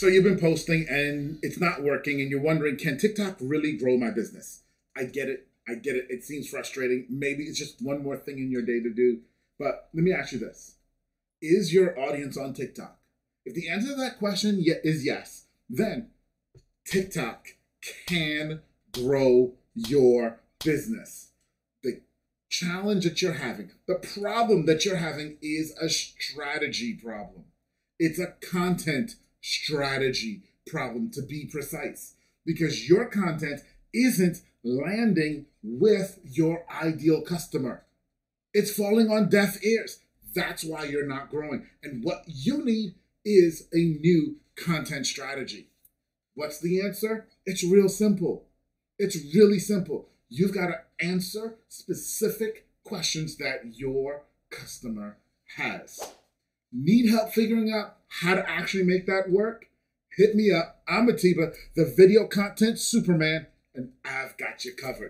So you've been posting and it's not working, and you're wondering, can TikTok really grow my business? I get it. I get it. It seems frustrating. Maybe it's just one more thing in your day to do. But let me ask you this Is your audience on TikTok? If the answer to that question is yes, then TikTok can grow your business. The challenge that you're having, the problem that you're having is a strategy problem. It's a content strategy problem, to be precise, because your content isn't landing with your ideal customer. It's falling on deaf ears. That's why you're not growing. And what you need is a new content strategy. What's the answer? It's real simple. It's really simple. You've got to answer specific questions that your customer has. Need help figuring out how to actually make that work? Hit me up. I'm Atiba, the video content Superman, and I've got you covered.